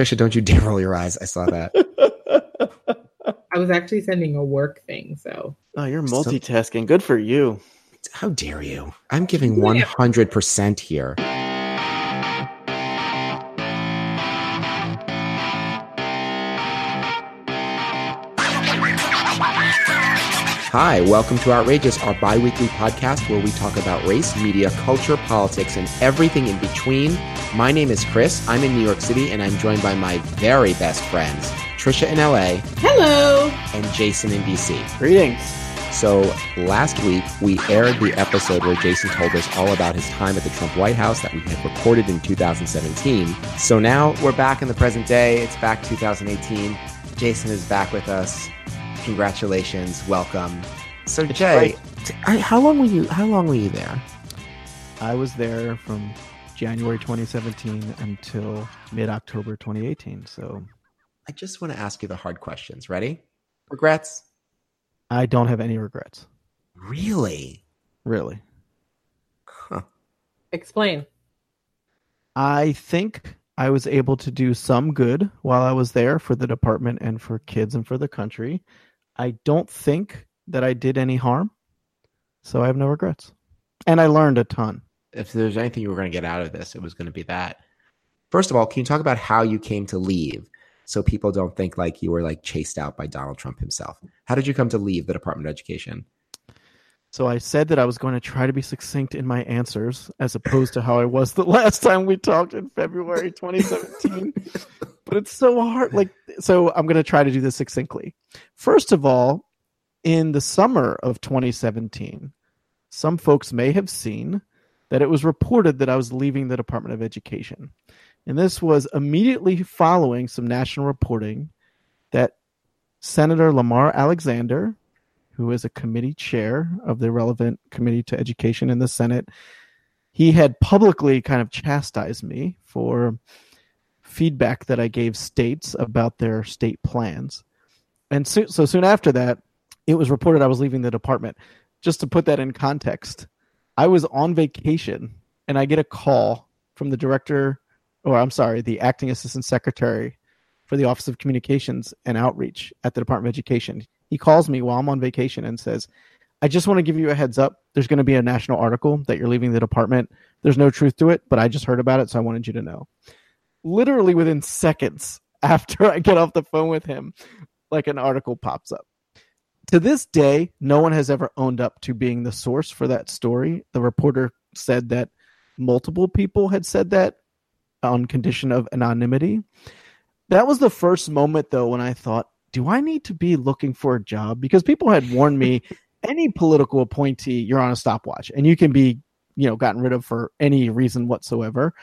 Trisha, don't you dare roll your eyes. I saw that. I was actually sending a work thing, so. Oh, you're multitasking. Good for you. How dare you? I'm giving 100% here. Hi, welcome to Outrageous, our bi weekly podcast where we talk about race, media, culture, politics, and everything in between. My name is Chris. I'm in New York City, and I'm joined by my very best friends, Trisha in LA. Hello. And Jason in DC. Greetings. So, last week we aired the episode where Jason told us all about his time at the Trump White House that we had recorded in 2017. So now we're back in the present day. It's back 2018. Jason is back with us. Congratulations, welcome. So It's Jay, t- I- how long were you? How long were you there? I was there from January 2017 until mid October 2018. So I just want to ask you the hard questions. Ready? Regrets? I don't have any regrets, Really? really. Huh. Explain. I think I was able to do some good while I was there for the department and for kids and for the country. I don't think that I did any harm. So I have no regrets. And I learned a ton. If there's anything you were going to get out of this, it was going to be that. First of all, can you talk about how you came to leave, so people don't think like you were like chased out by Donald Trump himself? How did you come to leave the Department of Education? So I said that I was going to try to be succinct in my answers as opposed to how I was the last time we talked in February 2017. but it's so hard like so I'm going to try to do this succinctly. First of all, in the summer of 2017, some folks may have seen that it was reported that I was leaving the Department of Education. And this was immediately following some national reporting that Senator Lamar Alexander, who is a committee chair of the relevant committee to education in the Senate, he had publicly kind of chastised me for feedback that I gave states about their state plans. And so, so soon after that, it was reported I was leaving the department. Just to put that in context, I was on vacation and I get a call from the director, or I'm sorry, the acting assistant secretary for the Office of Communications and Outreach at the Department of Education. He calls me while I'm on vacation and says, I just want to give you a heads up. There's going to be a national article that you're leaving the department. There's no truth to it, but I just heard about it, so I wanted you to know. Literally within seconds after I get off the phone with him, like an article pops up. To this day, no one has ever owned up to being the source for that story. The reporter said that multiple people had said that on condition of anonymity. That was the first moment, though, when I thought, do I need to be looking for a job? Because people had warned me any political appointee, you're on a stopwatch and you can be, you know, gotten rid of for any reason whatsoever.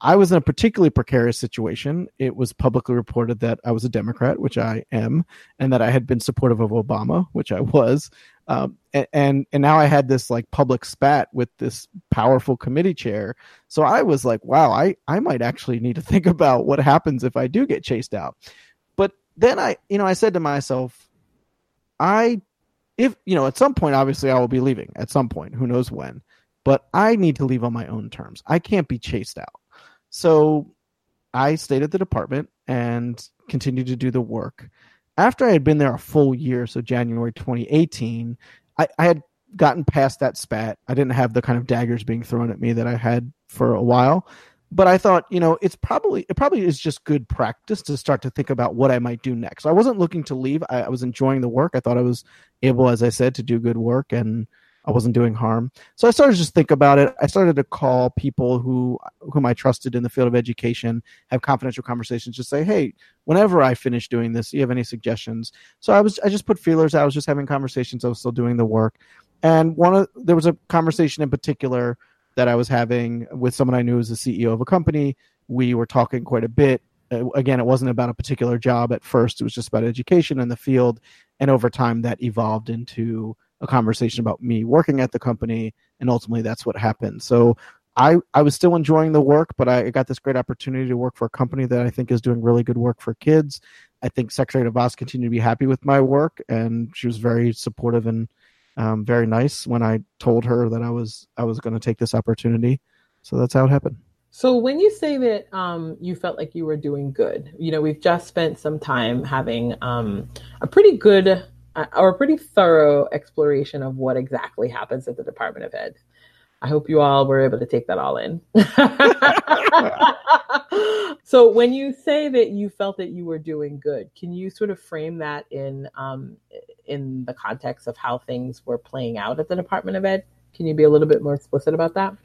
I was in a particularly precarious situation. It was publicly reported that I was a Democrat, which I am, and that I had been supportive of Obama, which I was. Um, and, and now I had this like public spat with this powerful committee chair. So I was like, wow, I I might actually need to think about what happens if I do get chased out. But then I, you know, I said to myself, I, if you know, at some point, obviously, I will be leaving. At some point, who knows when? But I need to leave on my own terms. I can't be chased out. So I stayed at the department and continued to do the work. After I had been there a full year, so January 2018, I, I had gotten past that spat. I didn't have the kind of daggers being thrown at me that I had for a while. But I thought, you know, it's probably it probably is just good practice to start to think about what I might do next. I wasn't looking to leave. I, I was enjoying the work. I thought I was able, as I said, to do good work and I wasn't doing harm. So I started to just think about it. I started to call people who whom I trusted in the field of education, have confidential conversations, just say, hey, whenever I finish doing this, do you have any suggestions? So I was I just put feelers out. I was just having conversations. I was still doing the work. And one of there was a conversation in particular that I was having with someone I knew was the CEO of a company. We were talking quite a bit. Uh, again, it wasn't about a particular job at first. It was just about education in the field. And over time, that evolved into a conversation about me working at the company. And ultimately, that's what happened. So I, I was still enjoying the work, but I got this great opportunity to work for a company that I think is doing really good work for kids. I think Secretary DeVos continued to be happy with my work, and she was very supportive and um, very nice when I told her that I was I was going to take this opportunity. So that's how it happened. So when you say that um, you felt like you were doing good, you know, we've just spent some time having um, a pretty good uh, or a pretty thorough exploration of what exactly happens at the Department of Ed. I hope you all were able to take that all in. so when you say that you felt that you were doing good, can you sort of frame that in um, in the context of how things were playing out at the Department of Ed? Can you be a little bit more explicit about that?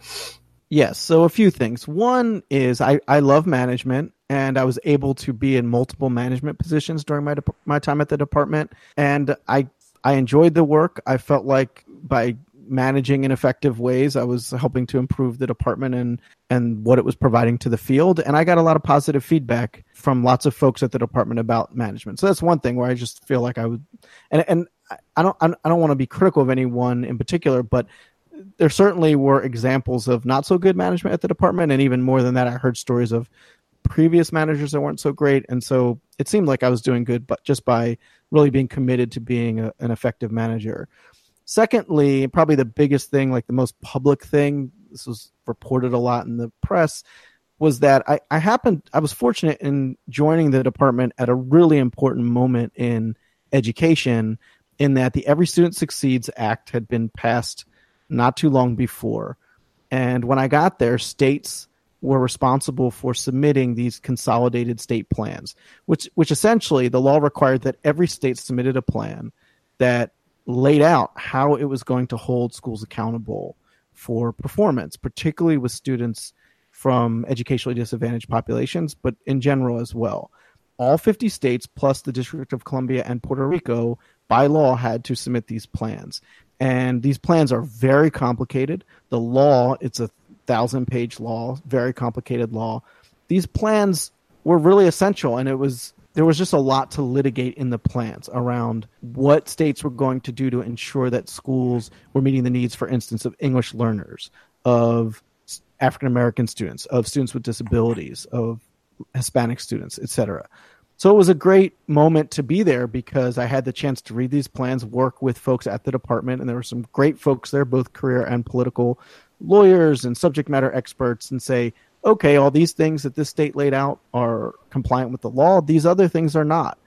Yes. So a few things. One is I, I love management and I was able to be in multiple management positions during my, my time at the department. And I, I enjoyed the work. I felt like by managing in effective ways, I was helping to improve the department and, and what it was providing to the field. And I got a lot of positive feedback from lots of folks at the department about management. So that's one thing where I just feel like I would, and, and I don't, I don't want to be critical of anyone in particular, but there certainly were examples of not so good management at the department, and even more than that, I heard stories of previous managers that weren't so great, and so it seemed like I was doing good, but just by really being committed to being a, an effective manager. Secondly, probably the biggest thing, like the most public thing, this was reported a lot in the press, was that I, I happened, I was fortunate in joining the department at a really important moment in education, in that the Every Student Succeeds Act had been passed not too long before. And when I got there, states were responsible for submitting these consolidated state plans, which which essentially the law required that every state submitted a plan that laid out how it was going to hold schools accountable for performance, particularly with students from educationally disadvantaged populations, but in general as well. All 50 states, plus the District of Columbia and Puerto Rico, by law had to submit these plans and these plans are very complicated. The law, it's a thousand page law, very complicated law. These plans were really essential, and it was there was just a lot to litigate in the plans around what states were going to do to ensure that schools were meeting the needs, for instance, of English learners, of African American students, of students with disabilities, of Hispanic students, etc. So it was a great moment to be there because I had the chance to read these plans, work with folks at the department, and there were some great folks there, both career and political lawyers and subject matter experts, and say, okay, all these things that this state laid out are compliant with the law. These other things are not.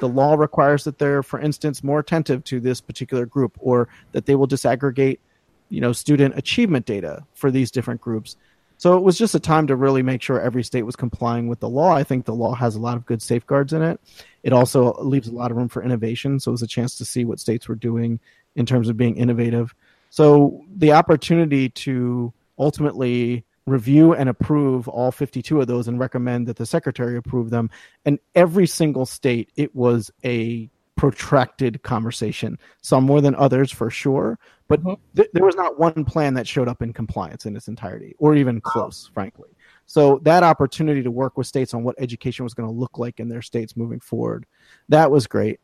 The law requires that they're, for instance, more attentive to this particular group, or that they will disaggregate, you know, student achievement data for these different groups. So it was just a time to really make sure every state was complying with the law. I think the law has a lot of good safeguards in it. It also leaves a lot of room for innovation. So it was a chance to see what states were doing in terms of being innovative. So the opportunity to ultimately review and approve all 52 of those and recommend that the secretary approve them. And every single state, it was a protracted conversation. Some more than others for sure, but mm-hmm. th- there was not one plan that showed up in compliance in its entirety, or even close, frankly. So that opportunity to work with states on what education was going to look like in their states moving forward, that was great.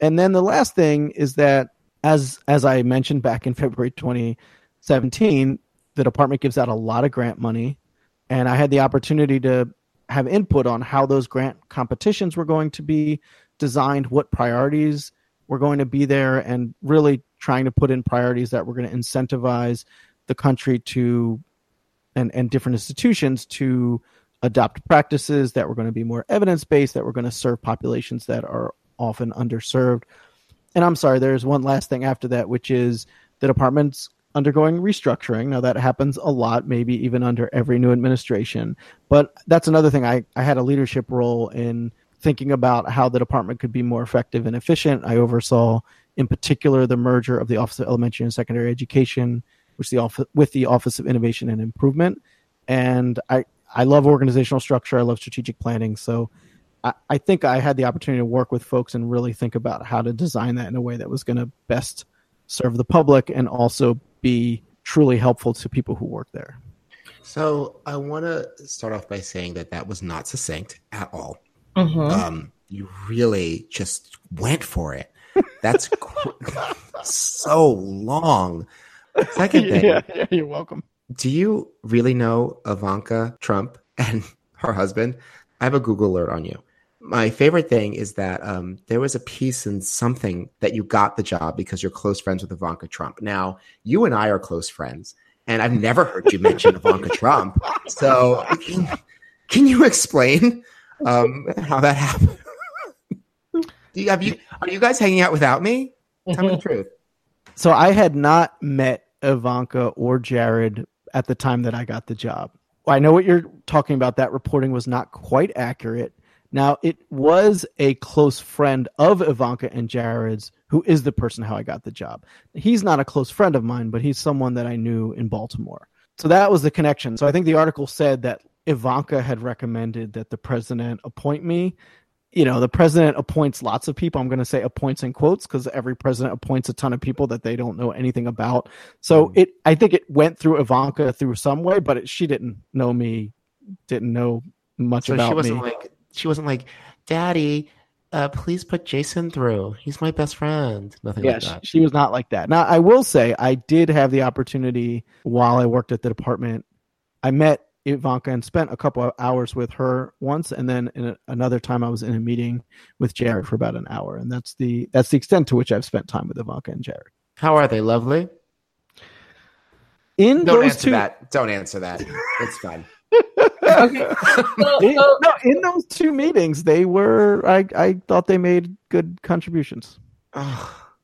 And then the last thing is that as as I mentioned back in February 2017, the department gives out a lot of grant money, and I had the opportunity to have input on how those grant competitions were going to be designed, what priorities were going to be there, and really trying to put in priorities that were going to incentivize the country to and, and different institutions to adopt practices that were going to be more evidence based, that were going to serve populations that are often underserved. And I'm sorry, there's one last thing after that, which is the department's undergoing restructuring. Now that happens a lot, maybe even under every new administration. But that's another thing. I, I had a leadership role in thinking about how the department could be more effective and efficient. I oversaw, in particular, the merger of the Office of Elementary and Secondary Education, which the office with the Office of Innovation and Improvement. And I I love organizational structure. I love strategic planning. So I, I think I had the opportunity to work with folks and really think about how to design that in a way that was going to best serve the public and also be truly helpful to people who work there. So I want to start off by saying that that was not succinct at all. Mm-hmm. Um, you really just went for it. That's so long. Second thing, yeah, yeah, you're welcome. Do you really know Ivanka Trump and her husband? I have a Google alert on you. My favorite thing is that um, there was a piece in something that you got the job because you're close friends with Ivanka Trump. Now, you and I are close friends, and I've never heard you mention Ivanka Trump. So, can, can you explain um, how that happened? Do you, have you are you guys hanging out without me? Tell me the mm-hmm. truth. So I had not met Ivanka or Jared at the time that I got the job. I know what you're talking about. That reporting was not quite accurate. Now, it was a close friend of Ivanka and Jared's who is the person how I got the job. He's not a close friend of mine, but he's someone that I knew in Baltimore. So that was the connection. So I think the article said that Ivanka had recommended that the president appoint me you know, the president appoints lots of people. I'm going to say appoints in quotes because every president appoints a ton of people that they don't know anything about. So mm. it, I think it went through Ivanka through some way, but it, she didn't know me, didn't know much so about she wasn't me. Like, she wasn't like, Daddy, uh, please put Jason through. He's my best friend. Nothing yeah, like that. She, she was not like that. Now, I will say I did have the opportunity while I worked at the department. I met Ivanka and spent a couple of hours with her once, and then a, another time I was in a meeting with Jared for about an hour, and that's the that's the extent to which I've spent time with Ivanka and Jared. How are they? Lovely. In Don't those answer two, that. Don't answer that. It's fine. okay. So, in, no, in those two meetings, they were. I I thought they made good contributions.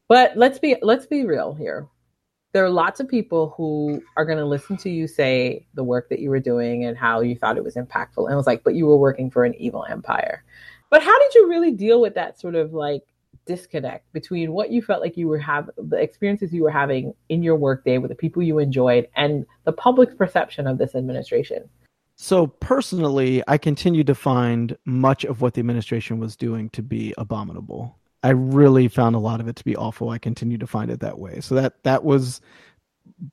But let's be let's be real here. There are lots of people who are going to listen to you say the work that you were doing and how you thought it was impactful. And it was like, but you were working for an evil empire. But how did you really deal with that sort of like disconnect between what you felt like you were have the experiences you were having in your workday with the people you enjoyed and the public's perception of this administration? So personally, I continue to find much of what the administration was doing to be abominable. I really found a lot of it to be awful. I continue to find it that way. So that that was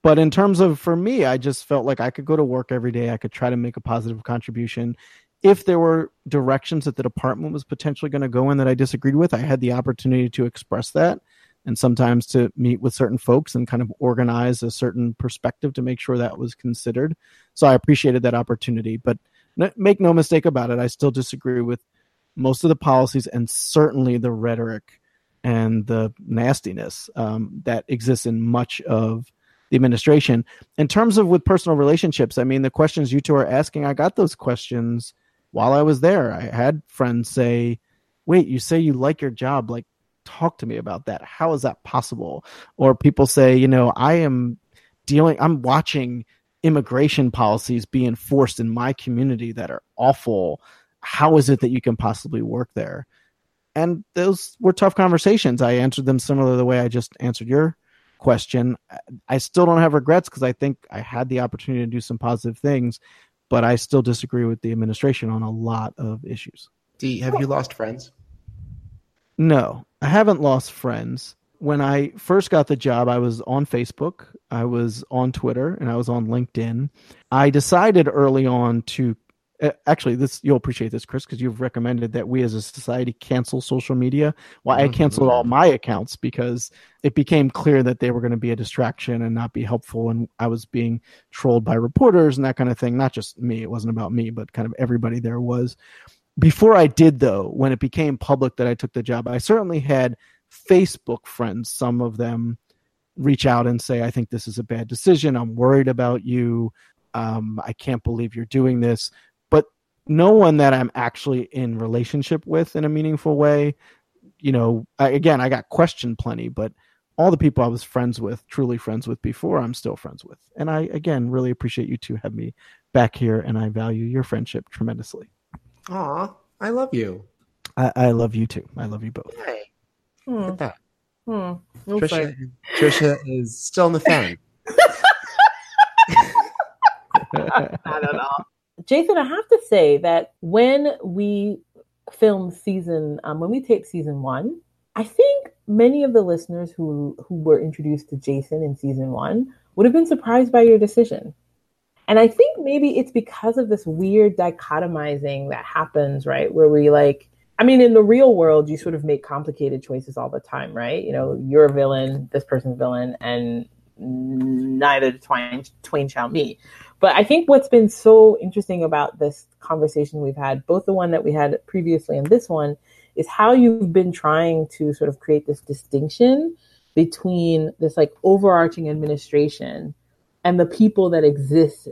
but in terms of for me, I just felt like I could go to work every day. I could try to make a positive contribution. If there were directions that the department was potentially going to go in that I disagreed with, I had the opportunity to express that and sometimes to meet with certain folks and kind of organize a certain perspective to make sure that was considered. So I appreciated that opportunity, but make no mistake about it, I still disagree with most of the policies and certainly the rhetoric and the nastiness um, that exists in much of the administration. In terms of with personal relationships, I mean, the questions you two are asking, I got those questions while I was there. I had friends say, Wait, you say you like your job. Like, talk to me about that. How is that possible? Or people say, You know, I am dealing, I'm watching immigration policies be enforced in my community that are awful how is it that you can possibly work there? And those were tough conversations. I answered them similar to the way I just answered your question. I still don't have regrets because I think I had the opportunity to do some positive things, but I still disagree with the administration on a lot of issues. D, have you lost friends? No, I haven't lost friends. When I first got the job, I was on Facebook, I was on Twitter, and I was on LinkedIn. I decided early on to uh, actually this you'll appreciate this chris because you've recommended that we as a society cancel social media. Well i canceled all my accounts because it became clear that they were going to be a distraction and not be helpful and i was being trolled by reporters and that kind of thing. Not just me it wasn't about me but kind of everybody there was. Before i did though when it became public that i took the job i certainly had facebook friends some of them reach out and say i think this is a bad decision. I'm worried about you. Um, I can't believe you're doing this no one that I'm actually in relationship with in a meaningful way. You know, I, again, I got questioned plenty, but all the people I was friends with, truly friends with before, I'm still friends with. And I, again, really appreciate you two have me back here, and I value your friendship tremendously. Aw, I love you. I, I love you too. I love you both. Hey, Hmm. look at that. Hmm. Trisha, Trisha is still in the fan. Not at all. Jason, I have to say that when we filmed season, um, when we taped season one, I think many of the listeners who who were introduced to Jason in season one would have been surprised by your decision. And I think maybe it's because of this weird dichotomizing that happens, right? Where we like, I mean, in the real world, you sort of make complicated choices all the time, right? You know, you're a villain, this person's villain, and neither twain, twain shall meet. But I think what's been so interesting about this conversation we've had, both the one that we had previously and this one, is how you've been trying to sort of create this distinction between this like overarching administration and the people that exist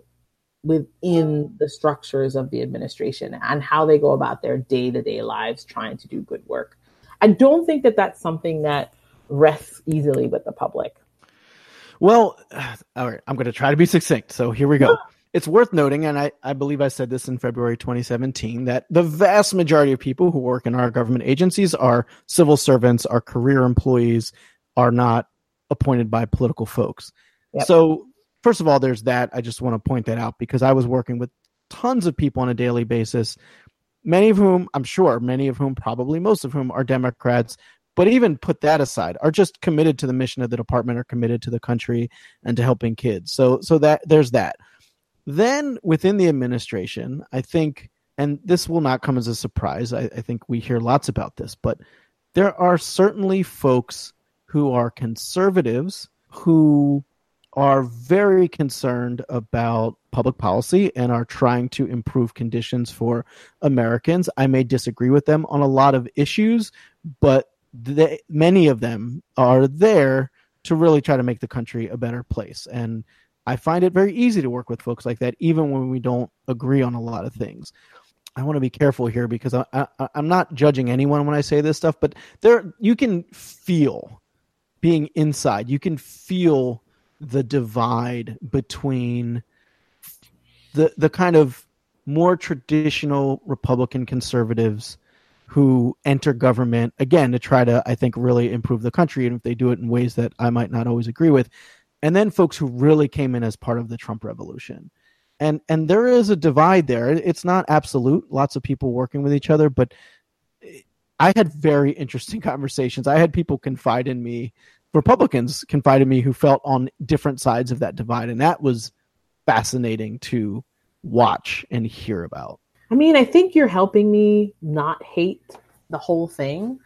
within the structures of the administration and how they go about their day-to-day lives trying to do good work. I don't think that that's something that rests easily with the public. Well, all right, I'm going to try to be succinct. So here we go. It's worth noting, and I, I believe I said this in February 2017, that the vast majority of people who work in our government agencies are civil servants, are career employees, are not appointed by political folks. Yep. So, first of all, there's that. I just want to point that out because I was working with tons of people on a daily basis, many of whom, I'm sure, many of whom, probably most of whom, are Democrats but even put that aside, are just committed to the mission of the department, are committed to the country and to helping kids. So so that there's that. Then within the administration, I think, and this will not come as a surprise. I, I think we hear lots about this, but there are certainly folks who are conservatives who are very concerned about public policy and are trying to improve conditions for Americans. I may disagree with them on a lot of issues, but they, many of them are there to really try to make the country a better place. And I find it very easy to work with folks like that, even when we don't agree on a lot of things. I want to be careful here because I, I, I'm not judging anyone when I say this stuff, but there you can feel being inside. You can feel the divide between the the kind of more traditional Republican conservatives who enter government again to try to i think really improve the country and if they do it in ways that i might not always agree with. And then folks who really came in as part of the trump revolution. And and there is a divide there. It's not absolute lots of people working with each other but i had very interesting conversations. I had people confide in me republicans confide in me who felt on different sides of that divide and that was fascinating to watch and hear about I mean, I think you're helping me not hate the whole thing.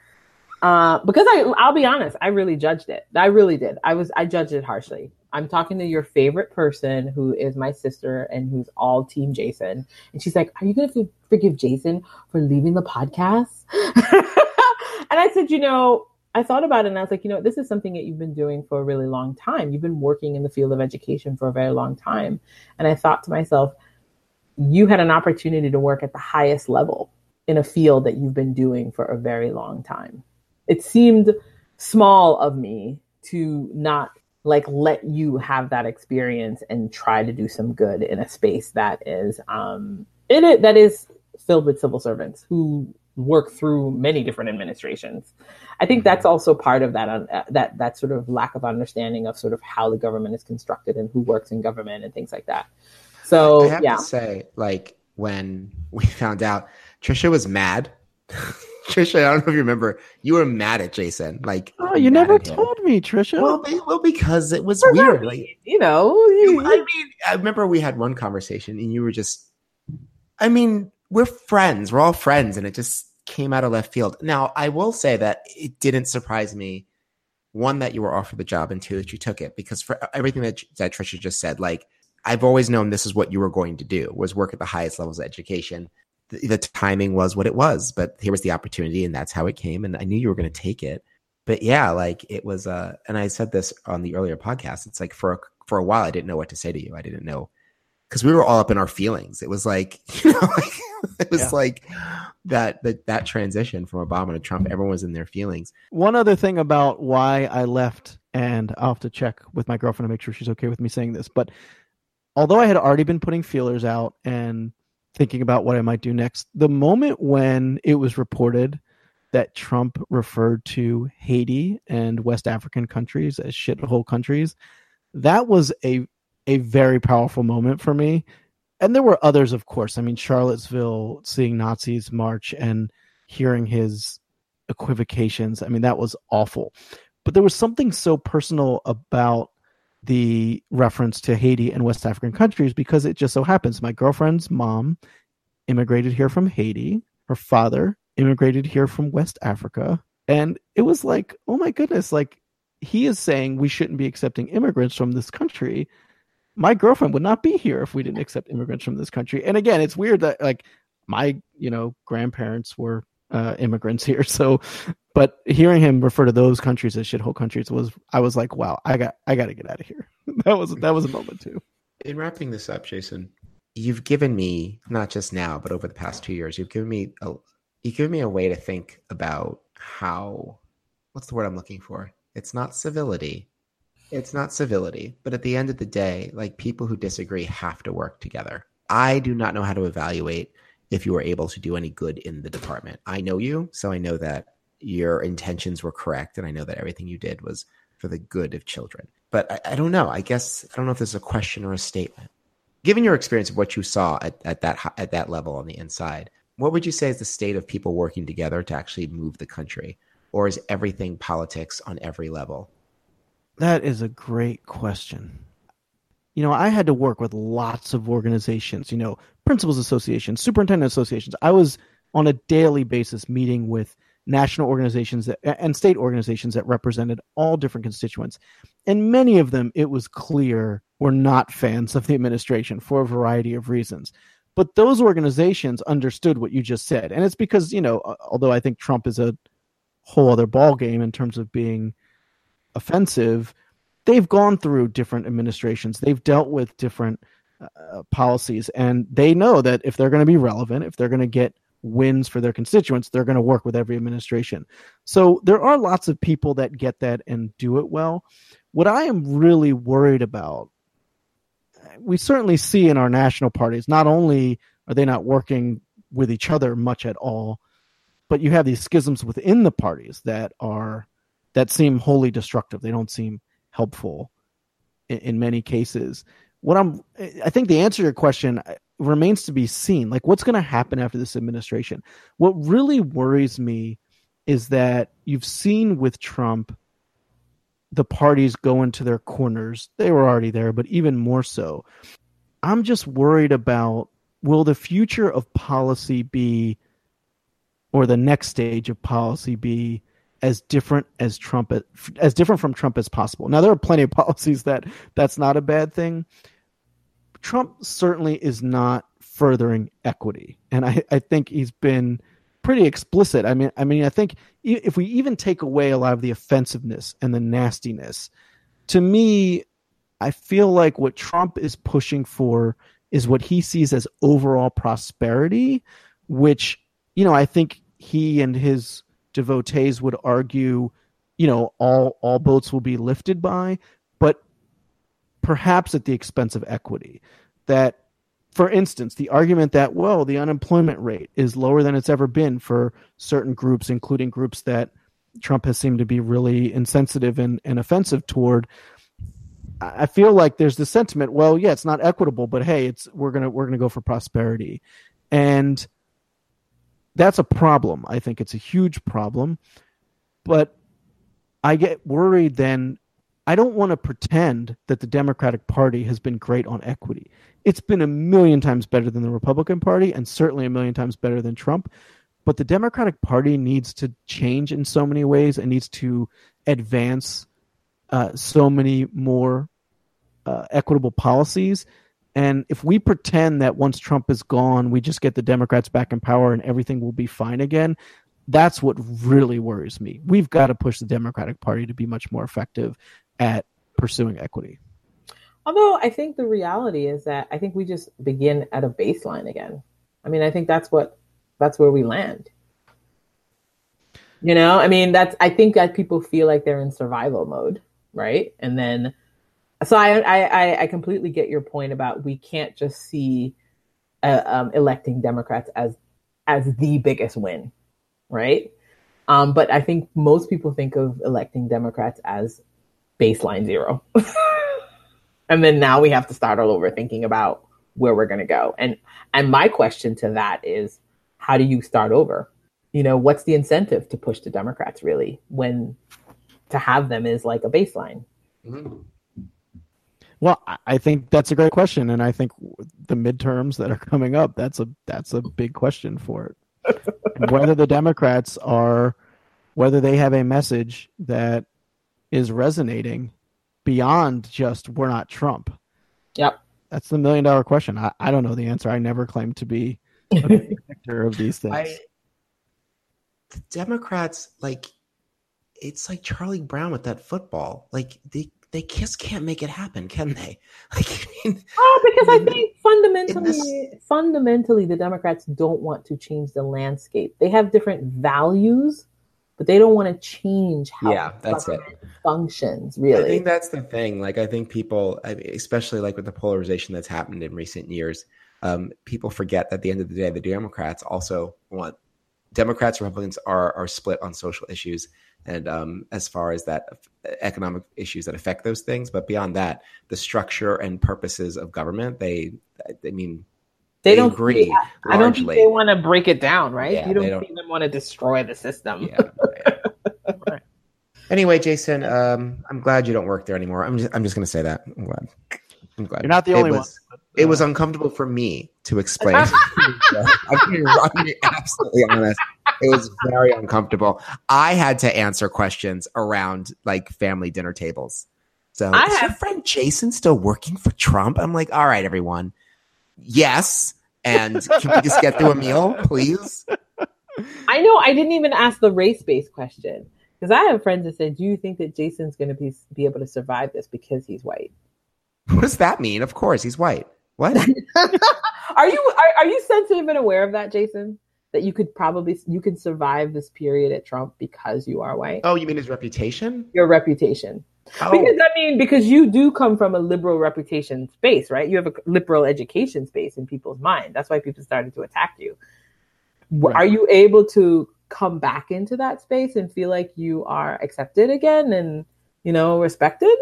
Uh, because I, I'll be honest, I really judged it. I really did. I was, I judged it harshly. I'm talking to your favorite person who is my sister and who's all team Jason. And she's like, Are you going to forgive Jason for leaving the podcast? and I said, You know, I thought about it and I was like, You know, this is something that you've been doing for a really long time. You've been working in the field of education for a very long time. And I thought to myself, you had an opportunity to work at the highest level in a field that you've been doing for a very long time. It seemed small of me to not like let you have that experience and try to do some good in a space that is um in it that is filled with civil servants who work through many different administrations. I think that's mm-hmm. also part of that uh, that that sort of lack of understanding of sort of how the government is constructed and who works in government and things like that. So I have yeah. to say, like when we found out, Trisha was mad. Trisha, I don't know if you remember, you were mad at Jason. Like, oh, you never told me, Trisha. Well, well, because it was weird. Like, you know, you, I mean, I remember we had one conversation, and you were just, I mean, we're friends. We're all friends, and it just came out of left field. Now, I will say that it didn't surprise me. One, that you were offered the job, and two, that you took it because for everything that that Trisha just said, like I've always known this is what you were going to do was work at the highest levels of education. The, the timing was what it was, but here was the opportunity and that's how it came. And I knew you were going to take it. But yeah, like it was, uh, and I said this on the earlier podcast. It's like for a, for a while, I didn't know what to say to you. I didn't know because we were all up in our feelings. It was like, you know, like, it was yeah. like that, that, that transition from Obama to Trump, everyone was in their feelings. One other thing about why I left, and I'll have to check with my girlfriend to make sure she's okay with me saying this, but although I had already been putting feelers out and thinking about what I might do next, the moment when it was reported that Trump referred to Haiti and West African countries as shithole countries, that was a a very powerful moment for me. And there were others, of course. I mean, Charlottesville, seeing Nazis march and hearing his equivocations. I mean, that was awful. But there was something so personal about the reference to Haiti and West African countries because it just so happens my girlfriend's mom immigrated here from Haiti. Her father immigrated here from West Africa. And it was like, oh my goodness, like he is saying we shouldn't be accepting immigrants from this country. My girlfriend would not be here if we didn't accept immigrants from this country. And again, it's weird that like my, you know, grandparents were uh, immigrants here. So, but hearing him refer to those countries as shithole countries was, I was like, wow, I got, I got to get out of here. that was that was a moment too. In wrapping this up, Jason, you've given me not just now, but over the past two years, you've given me a you've given me a way to think about how what's the word I'm looking for? It's not civility. It's not civility, but at the end of the day, like people who disagree have to work together. I do not know how to evaluate if you were able to do any good in the department. I know you, so I know that your intentions were correct, and I know that everything you did was for the good of children. But I, I don't know. I guess I don't know if this is a question or a statement. Given your experience of what you saw at, at that at that level on the inside, what would you say is the state of people working together to actually move the country? Or is everything politics on every level? That is a great question. You know, I had to work with lots of organizations, you know, principals associations, superintendent associations. I was on a daily basis meeting with national organizations that, and state organizations that represented all different constituents. And many of them, it was clear, were not fans of the administration for a variety of reasons. But those organizations understood what you just said. And it's because, you know, although I think Trump is a whole other ball game in terms of being offensive, they've gone through different administrations. They've dealt with different uh, policies, and they know that if they're going to be relevant, if they're going to get wins for their constituents, they're going to work with every administration. So there are lots of people that get that and do it well. What I am really worried about, we certainly see in our national parties, not only are they not working with each other much at all, but you have these schisms within the parties that are that seem wholly destructive. They don't seem helpful in, in many cases. What I'm, I think the answer to your question uh, remains to be seen. Like, what's going to happen after this administration? What really worries me is that you've seen with Trump the parties go into their corners. They were already there, but even more so. I'm just worried about will the future of policy be, or the next stage of policy be, as different as Trump as different from Trump as possible. Now there are plenty of policies that that's not a bad thing. Trump certainly is not furthering equity, and I, I think he's been pretty explicit. I mean, I mean, I think if we even take away a lot of the offensiveness and the nastiness, to me, I feel like what Trump is pushing for is what he sees as overall prosperity, which you know I think he and his devotees would argue, you know, all all boats will be lifted by, but perhaps at the expense of equity. That, for instance, the argument that well, the unemployment rate is lower than it's ever been for certain groups, including groups that Trump has seemed to be really insensitive and, and offensive toward. I feel like there's the sentiment. Well, yeah, it's not equitable, but hey, it's we're gonna we're gonna go for prosperity, and that's a problem. I think it's a huge problem. But I get worried then. I don't want to pretend that the Democratic Party has been great on equity. It's been a million times better than the Republican Party and certainly a million times better than Trump. But the Democratic Party needs to change in so many ways and needs to advance uh, so many more uh, equitable policies and if we pretend that once Trump is gone, we just get the Democrats back in power and everything will be fine again, that's what really worries me. We've got to push the Democratic Party to be much more effective at pursuing equity. Although I think the reality is that I think we just begin at a baseline again. I mean, I think that's what that's where we land. You know, I mean, that's I think that people feel like they're in survival mode, right? And then so I, I I completely get your point about we can't just see uh, um, electing Democrats as as the biggest win, right? Um, but I think most people think of electing Democrats as baseline zero, and then now we have to start all over thinking about where we're going to go. And and my question to that is, how do you start over? You know, what's the incentive to push the Democrats really when to have them is like a baseline? Mm-hmm. Well, I think that's a great question, and I think the midterms that are coming up that's a that's a big question for it. whether the Democrats are whether they have a message that is resonating beyond just we're not Trump. Yep. That's the million dollar question. I, I don't know the answer. I never claimed to be a predictor of these things. I, the Democrats like it's like Charlie Brown with that football. Like they they just can't make it happen, can they? Like, I mean, oh, because I think fundamentally, this... fundamentally, the Democrats don't want to change the landscape. They have different values, but they don't want to change how yeah, that's it. functions. Really, I think that's the thing. Like, I think people, especially like with the polarization that's happened in recent years, um, people forget that at the end of the day, the Democrats also want Democrats, Republicans are are split on social issues and um, as far as that economic issues that affect those things. But beyond that, the structure and purposes of government, they, I mean, they, they don't agree. Yeah, I don't think they want to break it down, right? Yeah, you don't, don't see them want to destroy the system. Yeah, right. Anyway, Jason, um, I'm glad you don't work there anymore. I'm just, I'm just going to say that. I'm glad. I'm glad. You're not the only was, one. Uh... It was uncomfortable for me to explain. I'm being absolutely honest it was very uncomfortable. I had to answer questions around like family dinner tables. So I is have- your friend Jason still working for Trump? I'm like, all right, everyone. Yes. And can we just get through a meal, please? I know I didn't even ask the race based question because I have friends that said, Do you think that Jason's going to be, be able to survive this because he's white? What does that mean? Of course, he's white. What? are you are, are you sensitive and aware of that, Jason? that you could probably you could survive this period at Trump because you are white. Oh, you mean his reputation? Your reputation. Oh. Because I mean, because you do come from a liberal reputation space, right? You have a liberal education space in people's mind. That's why people started to attack you. Right. Are you able to come back into that space and feel like you are accepted again and you know respected?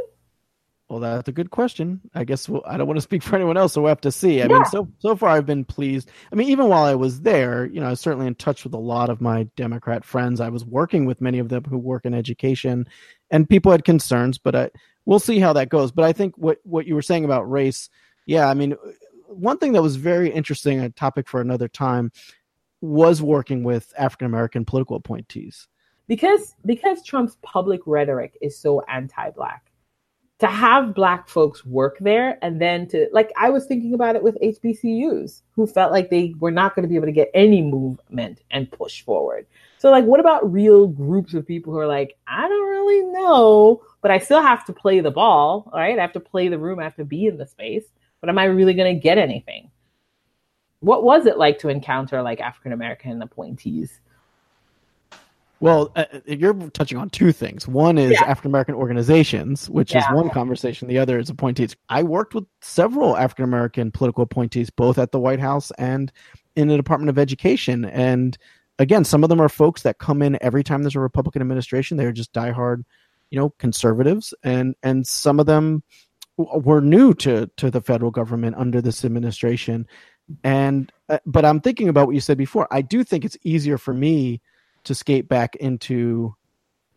Well, that's a good question. I guess we'll, I don't want to speak for anyone else, so we'll have to see. I yeah. mean, so so far I've been pleased. I mean, even while I was there, you know, I was certainly in touch with a lot of my Democrat friends. I was working with many of them who work in education, and people had concerns, but I, we'll see how that goes. But I think what what you were saying about race, yeah, I mean, one thing that was very interesting, a topic for another time, was working with African American political appointees because because Trump's public rhetoric is so anti-black to have black folks work there and then to like i was thinking about it with hbcus who felt like they were not going to be able to get any movement and push forward. So like what about real groups of people who are like i don't really know but i still have to play the ball right? I have to play the room i have to be in the space but am i really going to get anything? What was it like to encounter like african american appointees well, uh, uh, you're touching on two things. One is yeah. African American organizations, which yeah. is one conversation. The other is appointees. I worked with several African American political appointees, both at the White House and in the Department of Education. And again, some of them are folks that come in every time there's a Republican administration. They're just diehard, you know, conservatives, and and some of them were new to to the federal government under this administration. And uh, but I'm thinking about what you said before. I do think it's easier for me to skate back into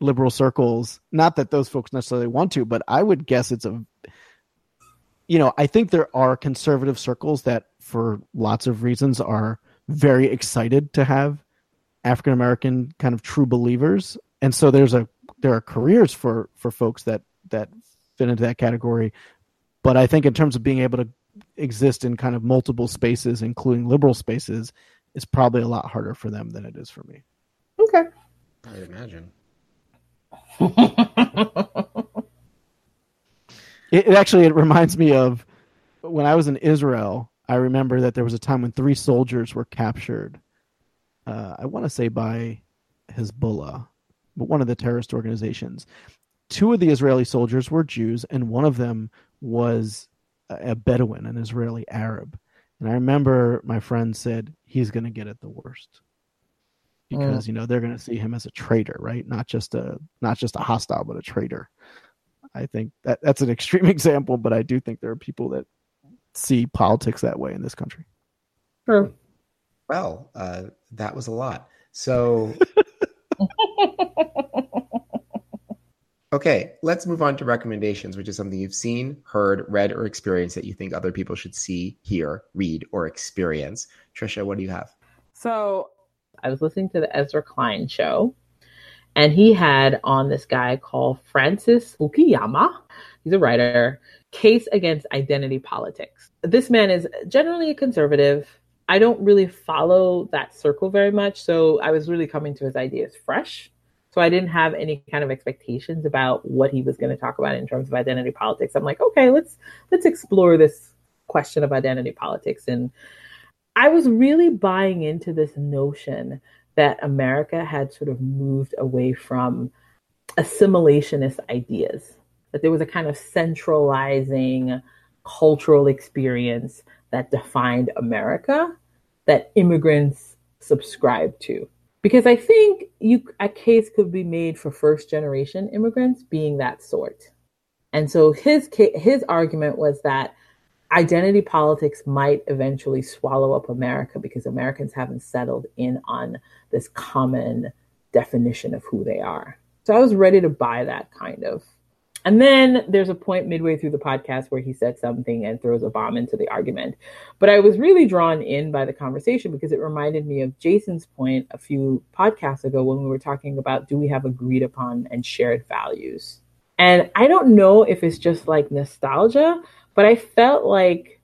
liberal circles. Not that those folks necessarily want to, but I would guess it's a you know, I think there are conservative circles that for lots of reasons are very excited to have African American kind of true believers. And so there's a there are careers for for folks that that fit into that category. But I think in terms of being able to exist in kind of multiple spaces, including liberal spaces, is probably a lot harder for them than it is for me. Okay. I imagine. it, it actually it reminds me of when I was in Israel. I remember that there was a time when three soldiers were captured. Uh, I want to say by Hezbollah, but one of the terrorist organizations. Two of the Israeli soldiers were Jews, and one of them was a Bedouin, an Israeli Arab. And I remember my friend said, he's going to get it the worst because mm. you know they're going to see him as a traitor, right? Not just a not just a hostile, but a traitor. I think that that's an extreme example, but I do think there are people that see politics that way in this country. True. Well, uh, that was a lot. So, okay, let's move on to recommendations, which is something you've seen, heard, read, or experienced that you think other people should see, hear, read, or experience. Trisha, what do you have? So, I was listening to the Ezra Klein show, and he had on this guy called Francis Fukuyama. He's a writer. Case against identity politics. This man is generally a conservative. I don't really follow that circle very much, so I was really coming to his ideas fresh. So I didn't have any kind of expectations about what he was going to talk about in terms of identity politics. I'm like, okay, let's let's explore this question of identity politics. And I was really buying into this notion that America had sort of moved away from assimilationist ideas, that there was a kind of centralizing cultural experience that defined America that immigrants subscribed to. Because I think you a case could be made for first generation immigrants being that sort. And so his his argument was that identity politics might eventually swallow up America because Americans haven't settled in on this common definition of who they are. So I was ready to buy that kind of. And then there's a point midway through the podcast where he said something and throws a bomb into the argument. But I was really drawn in by the conversation because it reminded me of Jason's point a few podcasts ago when we were talking about do we have agreed upon and shared values? And I don't know if it's just like nostalgia, but I felt like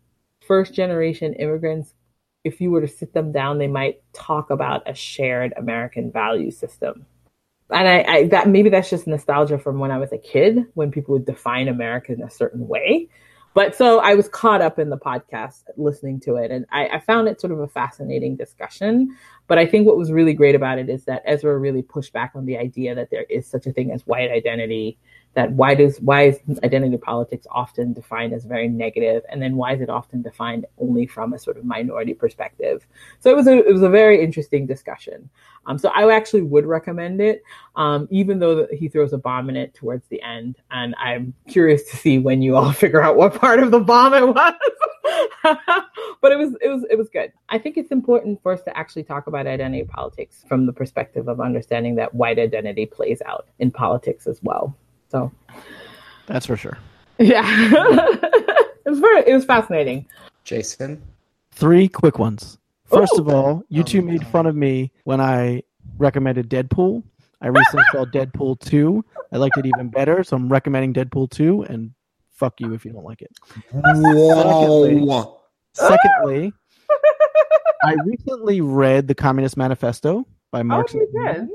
first generation immigrants, if you were to sit them down, they might talk about a shared American value system. And I, I that maybe that's just nostalgia from when I was a kid, when people would define America in a certain way. But so I was caught up in the podcast listening to it, and I, I, found it sort of a fascinating discussion. But I think what was really great about it is that Ezra really pushed back on the idea that there is such a thing as white identity that why does why is identity politics often defined as very negative? And then why is it often defined only from a sort of minority perspective? So it was a it was a very interesting discussion. Um, so i actually would recommend it um, even though he throws a bomb in it towards the end. And i'm curious to see when you all figure out what part of the bomb it was. But it was it was it was good. I think it's important for us to actually talk about identity politics from the perspective of understanding that white identity plays out in politics as well so that's for sure. Yeah. it was very it was fascinating. Jason? Three quick ones. First Ooh. of all, you two oh, made fun of me when I recommended Deadpool. I recently saw Deadpool 2. I liked it even better, so I'm recommending Deadpool 2 and fuck you if you don't like it. Whoa. Secondly, I recently read The Communist Manifesto by Marx. Oh,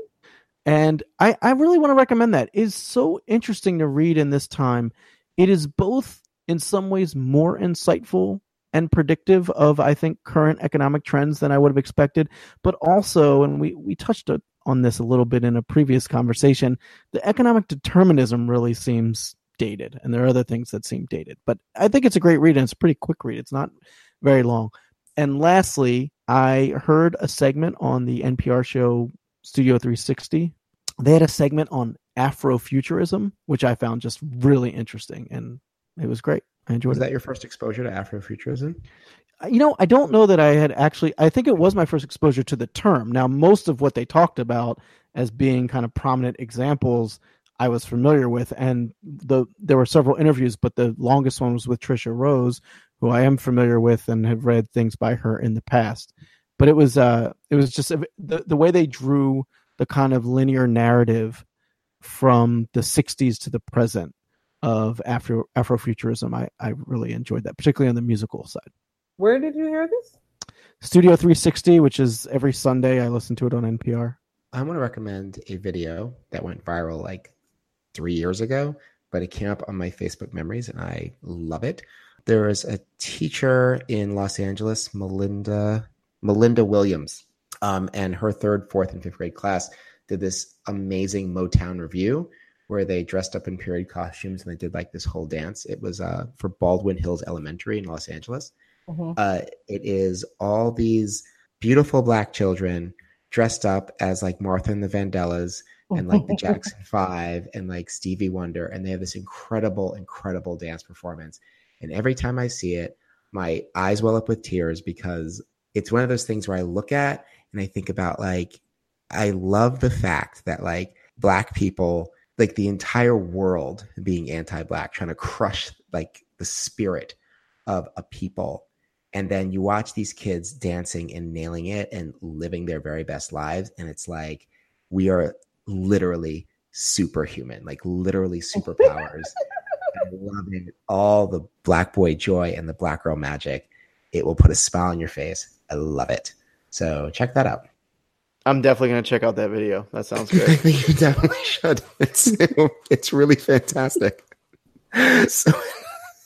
and I, I really want to recommend that. It is so interesting to read in this time. It is both in some ways more insightful and predictive of I think current economic trends than I would have expected, but also, and we we touched on this a little bit in a previous conversation, the economic determinism really seems dated, and there are other things that seem dated. But I think it's a great read, and it's a pretty quick read. It's not very long. And lastly, I heard a segment on the NPR show Studio 360. They had a segment on Afrofuturism, which I found just really interesting, and it was great. I enjoyed. Was it. that your first exposure to Afrofuturism? Uh, you know, I don't know that I had actually. I think it was my first exposure to the term. Now, most of what they talked about as being kind of prominent examples, I was familiar with, and the there were several interviews, but the longest one was with Tricia Rose, who I am familiar with and have read things by her in the past but it was uh it was just the the way they drew the kind of linear narrative from the 60s to the present of Afro Afrofuturism. I I really enjoyed that, particularly on the musical side. Where did you hear this? Studio 360, which is every Sunday. I listen to it on NPR. I want to recommend a video that went viral like three years ago, but it came up on my Facebook memories and I love it. There was a teacher in Los Angeles, Melinda Melinda Williams, um, and her third, fourth, and fifth grade class did this amazing Motown revue where they dressed up in period costumes and they did like this whole dance. It was uh, for Baldwin Hills Elementary in Los Angeles. Mm-hmm. Uh, it is all these beautiful black children dressed up as like Martha and the Vandellas and like the Jackson Five and like Stevie Wonder, and they have this incredible, incredible dance performance. And every time I see it, my eyes well up with tears because it's one of those things where I look at and I think about like, I love the fact that like black people, like the entire world being anti black, trying to crush like the spirit of a people. And then you watch these kids dancing and nailing it and living their very best lives. And it's like, we are literally superhuman, like literally superpowers. I'm loving all the black boy joy and the black girl magic. It will put a smile on your face I love it. So check that out. I'm definitely gonna check out that video. That sounds I good. think you definitely should. It's it's really fantastic. So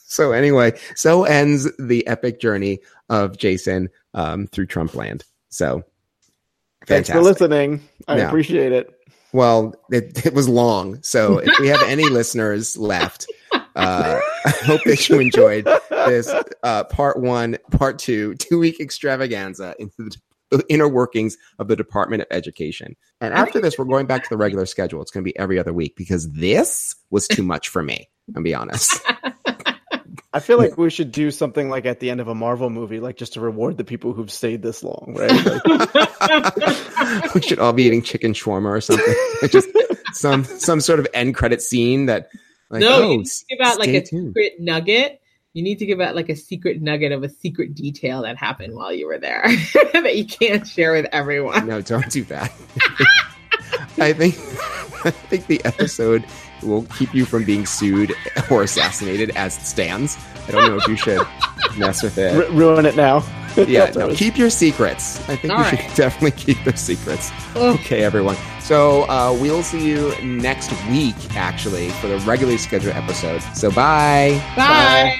so anyway, so ends the epic journey of Jason um, through Trump land. So Thanks for listening. I Yeah. appreciate it. Well, it, it was long. So if we have any listeners left, uh, I hope that you enjoyed this uh, part one, part two, two week extravaganza into the inner workings of the Department of Education. And after this, we're going back to the regular schedule. It's going to be every other week because this was too much for me. I'll be honest. I feel like we should do something like at the end of a Marvel movie, like just to reward the people who've stayed this long, right? Like, we should all be eating chicken shawarma or something. Just some some sort of end credit scene that like no, oh, you need to give out like a tuned. secret nugget. You need to give out like a secret nugget of a secret detail that happened while you were there that you can't share with everyone. No, don't do that. I think I think the episode will keep you from being sued or assassinated as it stands. I don't know if you should mess with it. ru- ruin it now. Yeah, no, what I was- keep your secrets. I think All we right. should definitely keep those secrets. Oh. Okay, everyone. So uh, we'll see you next week, actually, for the regularly scheduled episode. So bye. Bye.